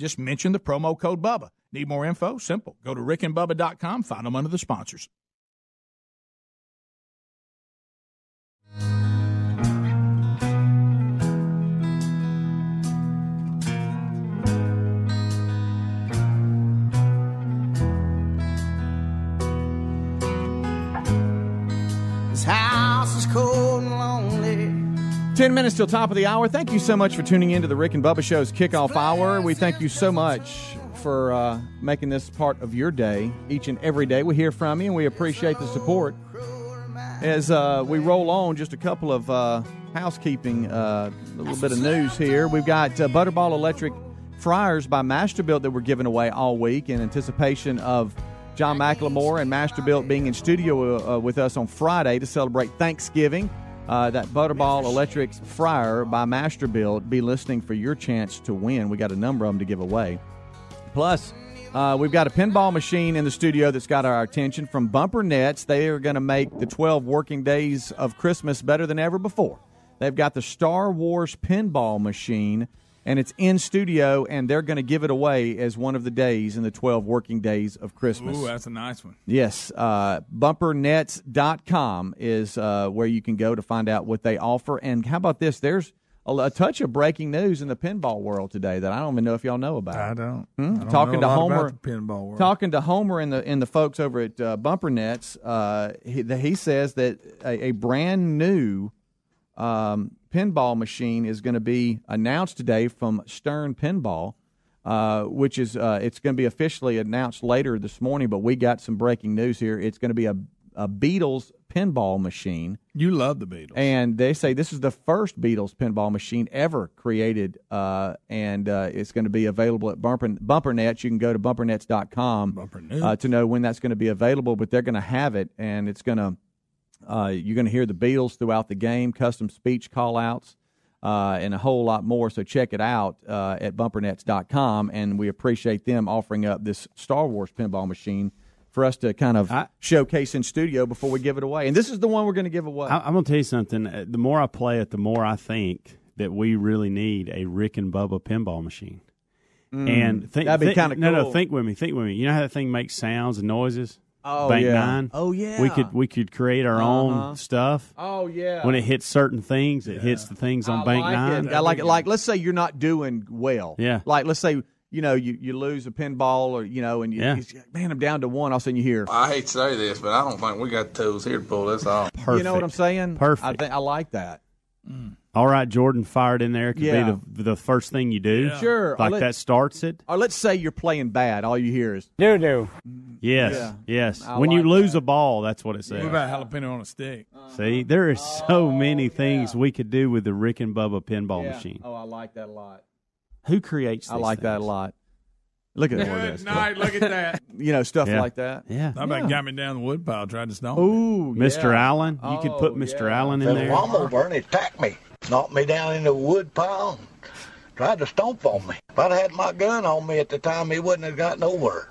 Just mention the promo code BUBBA. Need more info? Simple. Go to rickandbubba.com, find them under the sponsors. 10 minutes till top of the hour. Thank you so much for tuning in to the Rick and Bubba Show's kickoff hour. We thank you so much for uh, making this part of your day each and every day. We hear from you and we appreciate the support. As uh, we roll on, just a couple of uh, housekeeping, uh, a little bit of news here. We've got uh, Butterball Electric fryers by Masterbuilt that we're giving away all week in anticipation of John McLemore and Masterbuilt being in studio uh, with us on Friday to celebrate Thanksgiving. Uh, that Butterball Electric fryer by Masterbuilt. Be listening for your chance to win. We got a number of them to give away. Plus, uh, we've got a pinball machine in the studio that's got our attention from Bumper Nets. They are going to make the 12 working days of Christmas better than ever before. They've got the Star Wars pinball machine, and it's in studio, and they're going to give it away as one of the days in the 12 working days of Christmas. Ooh, that's a nice one. Yes, uh, bumpernets.com is uh, where you can go to find out what they offer. And how about this? There's a, a touch of breaking news in the pinball world today that I don't even know if y'all know about. I don't. Hmm? I don't talking to Homer, the pinball world. talking to Homer and the and the folks over at uh, Bumper Nets, uh, he, the, he says that a, a brand new um, pinball machine is going to be announced today from Stern Pinball, uh, which is uh, it's going to be officially announced later this morning. But we got some breaking news here. It's going to be a a Beatles pinball machine. You love the Beatles. And they say this is the first Beatles pinball machine ever created, uh, and uh, it's going to be available at Bumper, BumperNets. You can go to bumpernets.com Bumpernets. uh, to know when that's going to be available, but they're going to have it, and it's going to uh, you're going to hear the Beatles throughout the game, custom speech call outs, uh, and a whole lot more. So check it out uh, at bumpernets.com, and we appreciate them offering up this Star Wars pinball machine for us to kind of showcase in studio before we give it away. And this is the one we're going to give away. I, I'm going to tell you something. Uh, The more I play it, the more I think that we really need a Rick and Bubba pinball machine. Mm, and think, that'd be think- kinda No, no, think with me. Think with me. You know how that thing makes sounds and noises? Oh, Bank yeah. Nine. Oh, yeah. We could we could create our Uh-huh. own stuff. Oh, yeah. When it hits certain things, it hits the things on I Bank like Nine. It. I like it. Like, let's say you're not doing well. Yeah. Like, let's say you know you, you lose a pinball or you know, and you, Yeah. you man, I'm down to one. All of a sudden you hear. I hate to say this, but I don't think we got the tools here to pull this off. You know what I'm saying? Perfect. I think I like that. All right, Jordan, fired in there. Could Yeah. be the the first thing you do. Sure. like Let- that starts it. Or let's say you're playing bad. All you hear is Do do. Yes, Yeah. yes. I when you like lose a ball, that's what it says. What about jalapeno on a stick? Uh-huh. See, there is so oh, many things we could do with the Rick and Bubba pinball Yeah. machine. Oh, I like that a lot. Who creates? I these like that a things? lot. Look at Good that. night. Look at that. You know stuff Yeah. like that. Yeah. How about Yeah. got me down the woodpile, tried to stone me? Ooh, Mr. yeah. Allen, you could put Oh, Mr. yeah. Allen in That there. lawnmower Bernie attacked me, knocked me down in the wood pile, and tried to stomp on me. If I'd had my gun on me at the time, he wouldn't have gotten over.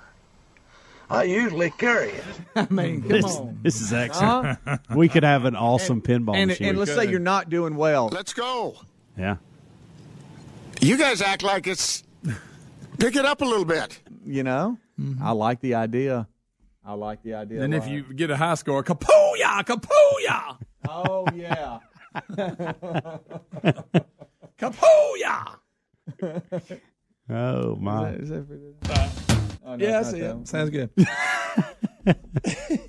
I usually carry it. I mean, come This, on. this is excellent. we could have an awesome pinball And, machine. and let's say you're not doing well. Let's go. yeah. You guys act like it's. Pick it up a little bit. You know, mm-hmm. I like the idea. I like the idea. And if you get a high score, kapooya, kapooya, oh yeah, kapooya. Oh my. Is that for- Oh, no, yeah, it's I not see that it. one. Sounds good.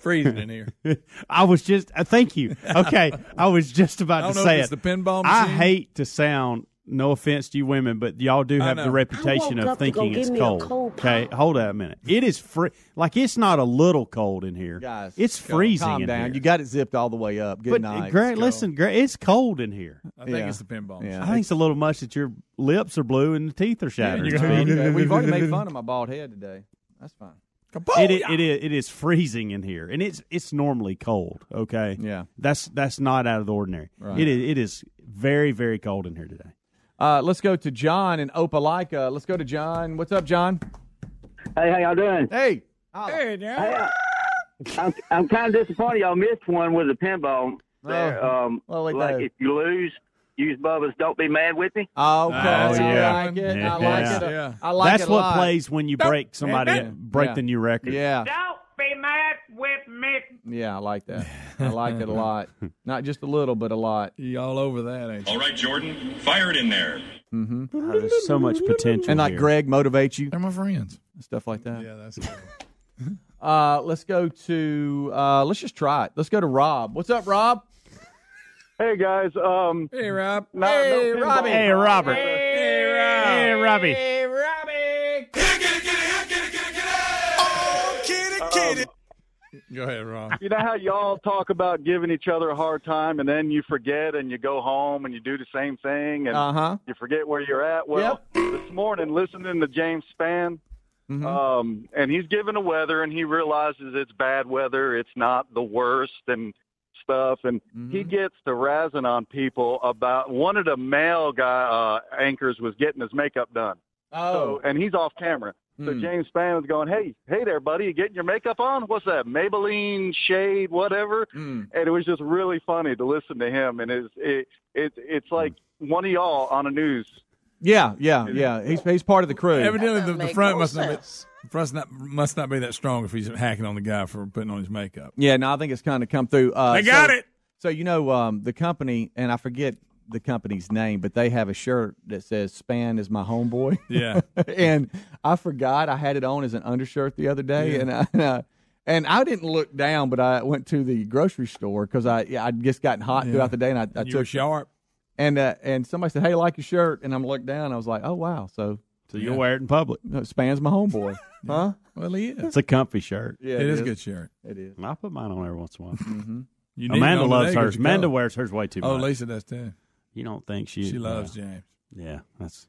Freezing in here. I was just. Uh, thank you. Okay, I was just I about don't to know say if it's it. the pinball I machine. hate to sound. No offense to you women, but y'all do have the reputation of up to go thinking it's cold. cold okay, hold on a minute. It is free. Like it's not a little cold in here, Guys, It's freezing Calm in down. here. You got it zipped all the way up. Good but uh, night. Greg, listen, Greg, it's cold in here. I think Yeah. it's the pinball. Yeah. I think it's a little much that your lips are blue and the teeth are shattered. you're Okay, We've already made fun of my bald head today. That's fine. It, i- it is it is freezing in here, and it's it's normally cold. Okay, Yeah. that's that's not out of the ordinary. Right. It is it is very very cold in here today. Uh, let's go to John in Opelika. Let's go to John. What's up, John? Hey, how y'all doing? Hey. Hey, Hey, uh, I'm I'm kind of disappointed y'all missed one with the pinball. There, Oh, um, well, we like if you lose, use Bubba's "Don't Be Mad with Me." Okay, Oh, I yeah. like it. I Yeah. like it. Yeah. I like That's it a what lot. plays when you break somebody, break Yeah. the new record. Yeah, Don't be mad with me. yeah, I like that. I like it a lot. Not just a little, but a lot. You all over that, ain't you? All right, Jordan, fire it in there. Mm-hmm. Oh, there's so much potential. And like here. Greg motivates you, They're my friends. stuff like that. Yeah, that's cool. Uh, let's go to. Uh, let's just try it. Let's go to Rob. What's up, Rob? Hey guys, um, Hey, Rob. no, Hey, no. Robbie. Hey, Robert. Hey, Rob. Hey, Robbie. Hey, Robbie. Go ahead, Rob. You know how y'all talk about giving each other a hard time, and then you forget, and you go home and you do the same thing, and Uh huh. you forget where you're at. Well, this morning, listening to James Spann, Mm-hmm. um, and he's giving the weather, and he realizes it's bad weather. It's not the worst and stuff, and he Mm-hmm. gets to razzing on people about one of the male guy uh, anchors was getting his makeup done. Oh, So, and he's off camera. So Hmm. James Spann was going, "Hey, hey there, buddy, you getting your makeup on? What's that? Maybelline shade, whatever." Hmm. And it was just really funny to listen to him, and it's it, it it's like one of y'all on a news. yeah, yeah, yeah. He's he's part of the crew. Evidently, the, the front must not be, front not, must not be that strong if he's hacking on the guy for putting on his makeup. Yeah, no, I think it's kind of come through. Uh, They got so- it. So you know um, the company, and I forget the company's name, but they have a shirt that says "Spann is my homeboy." Yeah. and I forgot I had it on as an undershirt the other day, Yeah. and I, and I and I didn't look down, but I went to the grocery store because I yeah, I'd just gotten hot Yeah. throughout the day, and I, I you were took sharp. and uh, and somebody said, "Hey, I like your shirt," and I'm looked down, I was like, "Oh wow!" So So you'll wear it in public. no, Spann's my homeboy, huh? Well, he is. It's a comfy shirt. Yeah, it is a good shirt. It is. I put mine on every once in a while. Mm-hmm. You Amanda loves hers. Amanda wears hers way too much. Oh. Lisa does too. You don't think she? She loves yeah. James. Yeah, that's.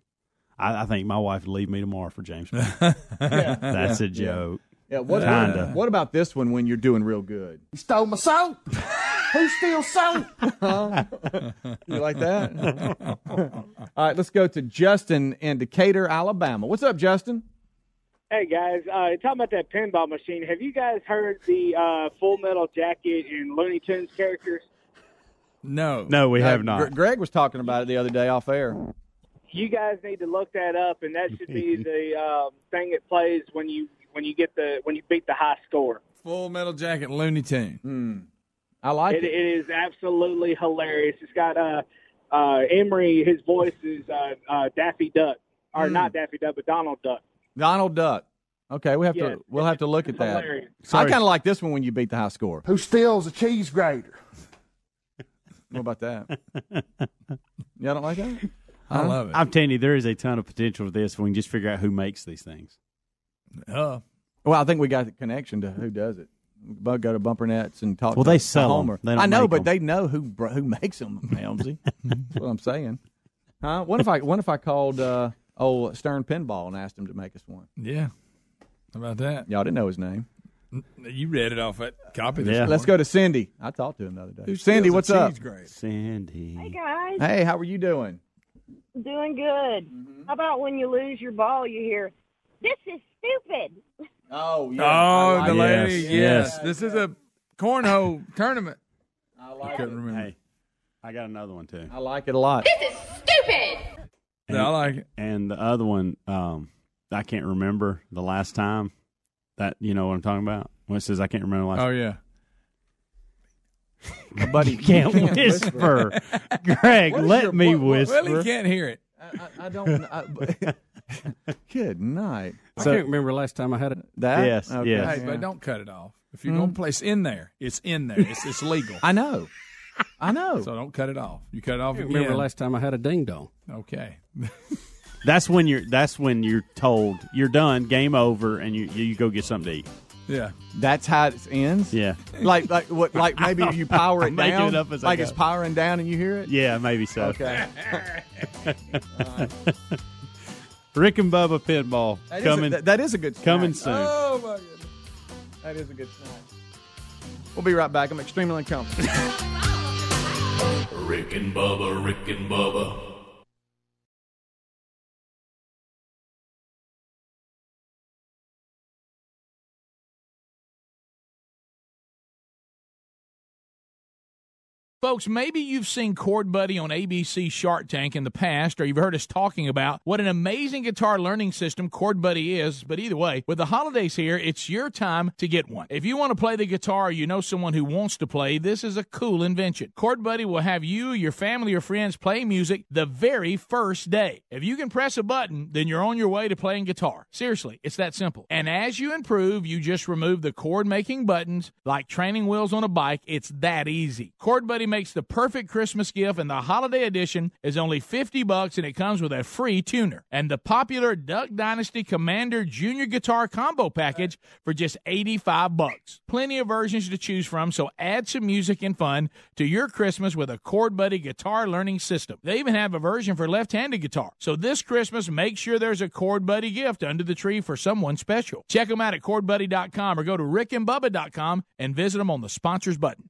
I, I think my wife would leave me tomorrow for James. yeah. that's a joke. Yeah. What, Kinda. what about this one when you're doing real good? You stole my soap. Who steals soap? You like that? All right, let's go to Justin in Decatur, Alabama. What's up, Justin? Hey guys, uh, talking about that pinball machine. Have you guys heard the uh, Full Metal Jacket and Looney Tunes characters? No, No, we have not. Gre- Greg was talking about it the other day off air. You guys need to look that up, and that should be the um, thing it plays when you when you get the when you beat the high score. Full Metal Jacket, Looney Tune. Hmm. I like It, it. it is absolutely hilarious. It's got uh, uh, Ermey. His voice is uh, uh, Daffy Duck, or Hmm. not Daffy Duck, but Donald Duck. Donald Duck. Okay, we have Yeah, to we'll have to look at that. hilarious. I kind of like this one when you beat the high score. Who steals a cheese grater? What about that? Y'all don't like that? I love it. I'm telling you, there is a ton of potential for this. If we can just figure out who makes these things. Uh, Well, I think we got the connection to who does it. But go to Bumper Nets and talk. Well, to they sell sell 'em. Homer. They don't I know, make but 'em. they know who br- who makes them, Helmsy. That's what I'm saying. Huh? What if I what if I called uh, old Stern Pinball and asked him to make us one? yeah. How about that? Y'all didn't know his name. You read it off that copy. This Yeah. Let's go to Cindy. I talked to him the other day. Who Cindy, what's up? cheese grater? Hey guys, Hey, how are you doing? doing good. Mm-hmm. How about when you lose your ball, you hear, "This is stupid." Oh Oh, the lady. Yes, Yes. yes. This is a cornhole tournament. I I like couldn't it. remember. Hey, I got another one too. I like it a lot. This is stupid. Yeah, I like it. And the other one, um, I can't remember the last time. That you know what I'm talking about. When it says I can't remember last. Oh yeah. Buddy, you can't, whisper. Greg, let your- me what- what- whisper. Well, he can't hear it. I, I, I don't. I, good night. I can't remember last time I had it. that Yes, Okay. yes. Hey, Yeah. but don't cut it off. If you're gonna hmm? place in there, it's in there. It's it's legal. I know. I know. So don't cut it off. You cut it off I can't remember last time I had a ding dong. Okay. That's when you're. That's when you're told you're done, game over, and you you go get something to eat. Yeah. That's how it ends. Yeah, Like like what? Like maybe you power it down. it up as I like go. it's powering down and you hear it. yeah, maybe so. Okay. Rick and Bubba pinball That is a- coming that- that is a good snack. coming soon. Oh my goodness. That is a good snack. We'll be right back. I'm extremely uncomfortable. Rick and Bubba, Rick and Bubba. Folks, maybe you've seen Chord Buddy on ABC Shark Tank in the past, or you've heard us talking about what an amazing guitar learning system Chord Buddy is. But either way, with the holidays here, it's your time to get one. If you want to play the guitar or you know someone who wants to play, this is a cool invention. Chord Buddy will have you, your family, or friends play music the very first day. If you can press a button, then you're on your way to playing guitar. Seriously, it's that simple. And as you improve, you just remove the chord making buttons like training wheels on a bike. It's that easy. Chord Buddy makes the perfect Christmas gift, and the holiday edition is only 50 bucks and it comes with a free tuner. And the popular Duck Dynasty Commander Junior Guitar Combo Package for just 85 bucks. Plenty of versions to choose from, so add some music and fun to your Christmas with a Chord Buddy guitar learning system. They even have a version for left-handed guitar. So this Christmas, make sure there's a Chord Buddy gift under the tree for someone special. Check them out at chordbuddy.com or go to rickandbubba.com and visit them on the sponsors button.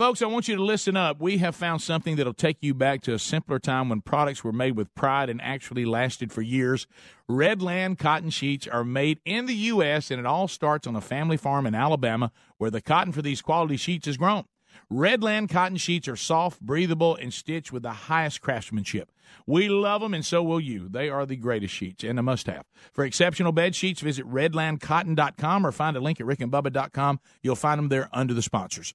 Folks, I want you to listen up. We have found something that'll take you back to a simpler time when products were made with pride and actually lasted for years. Redland cotton sheets are made in the U.S., and it all starts on a family farm in Alabama where the cotton for these quality sheets is grown. Redland cotton sheets are soft, breathable, and stitched with the highest craftsmanship. We love them, and so will you. They are the greatest sheets and a must have. For exceptional bed sheets, visit redlandcotton.com or find a link at rickandbubba.com. You'll find them there under the sponsors.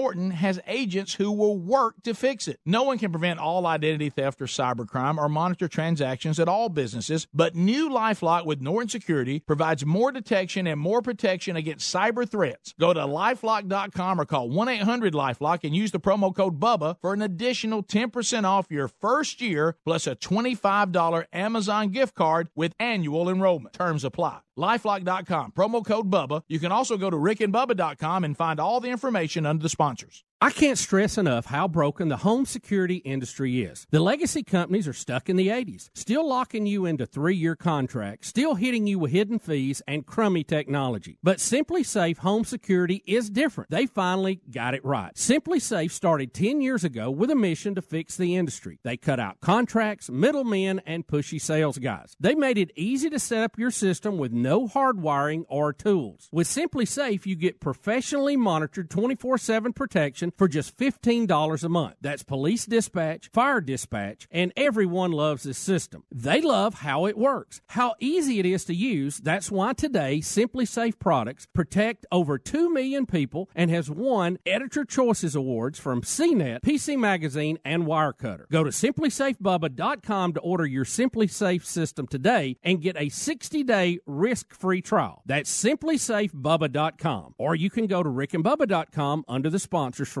Norton has agents who will work to fix it. No one can prevent all identity theft or cybercrime or monitor transactions at all businesses, but new Lifelock with Norton Security provides more detection and more protection against cyber threats. Go to lifelock.com or call 1-800-LifeLock and use the promo code BUBBA for an additional 10% off your first year plus a $25 Amazon gift card with annual enrollment. Terms apply. Lifelock.com, promo code BUBBA. You can also go to rickandbubba.com and find all the information under the sponsors. I can't stress enough how broken the home security industry is. The legacy companies are stuck in the 80s, still locking you into three year contracts, still hitting you with hidden fees and crummy technology. But SimpliSafe Home Security is different. They finally got it right. SimpliSafe started 10 years ago with a mission to fix the industry. They cut out contracts, middlemen, and pushy sales guys. They made it easy to set up your system with no hardwiring or tools. With SimpliSafe, you get professionally monitored 24 7 protection for just $15 a month. That's police dispatch, fire dispatch, and everyone loves this system. They love how it works, how easy it is to use. That's why today SimpliSafe products protect over 2 million people and has won Editor Choices Awards from CNET, PC Magazine, and Wirecutter. Go to simplisafebubba.com to order your SimpliSafe system today and get a 60-day risk-free trial. That's simplisafebubba.com. Or you can go to rickandbubba.com under the sponsors for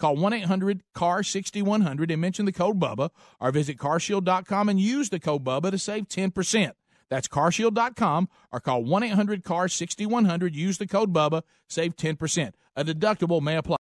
Call 1 800 CAR 6100 and mention the code BUBBA or visit carshield.com and use the code BUBBA to save 10%. That's carshield.com or call 1 800 CAR 6100. Use the code BUBBA, save 10%. A deductible may apply.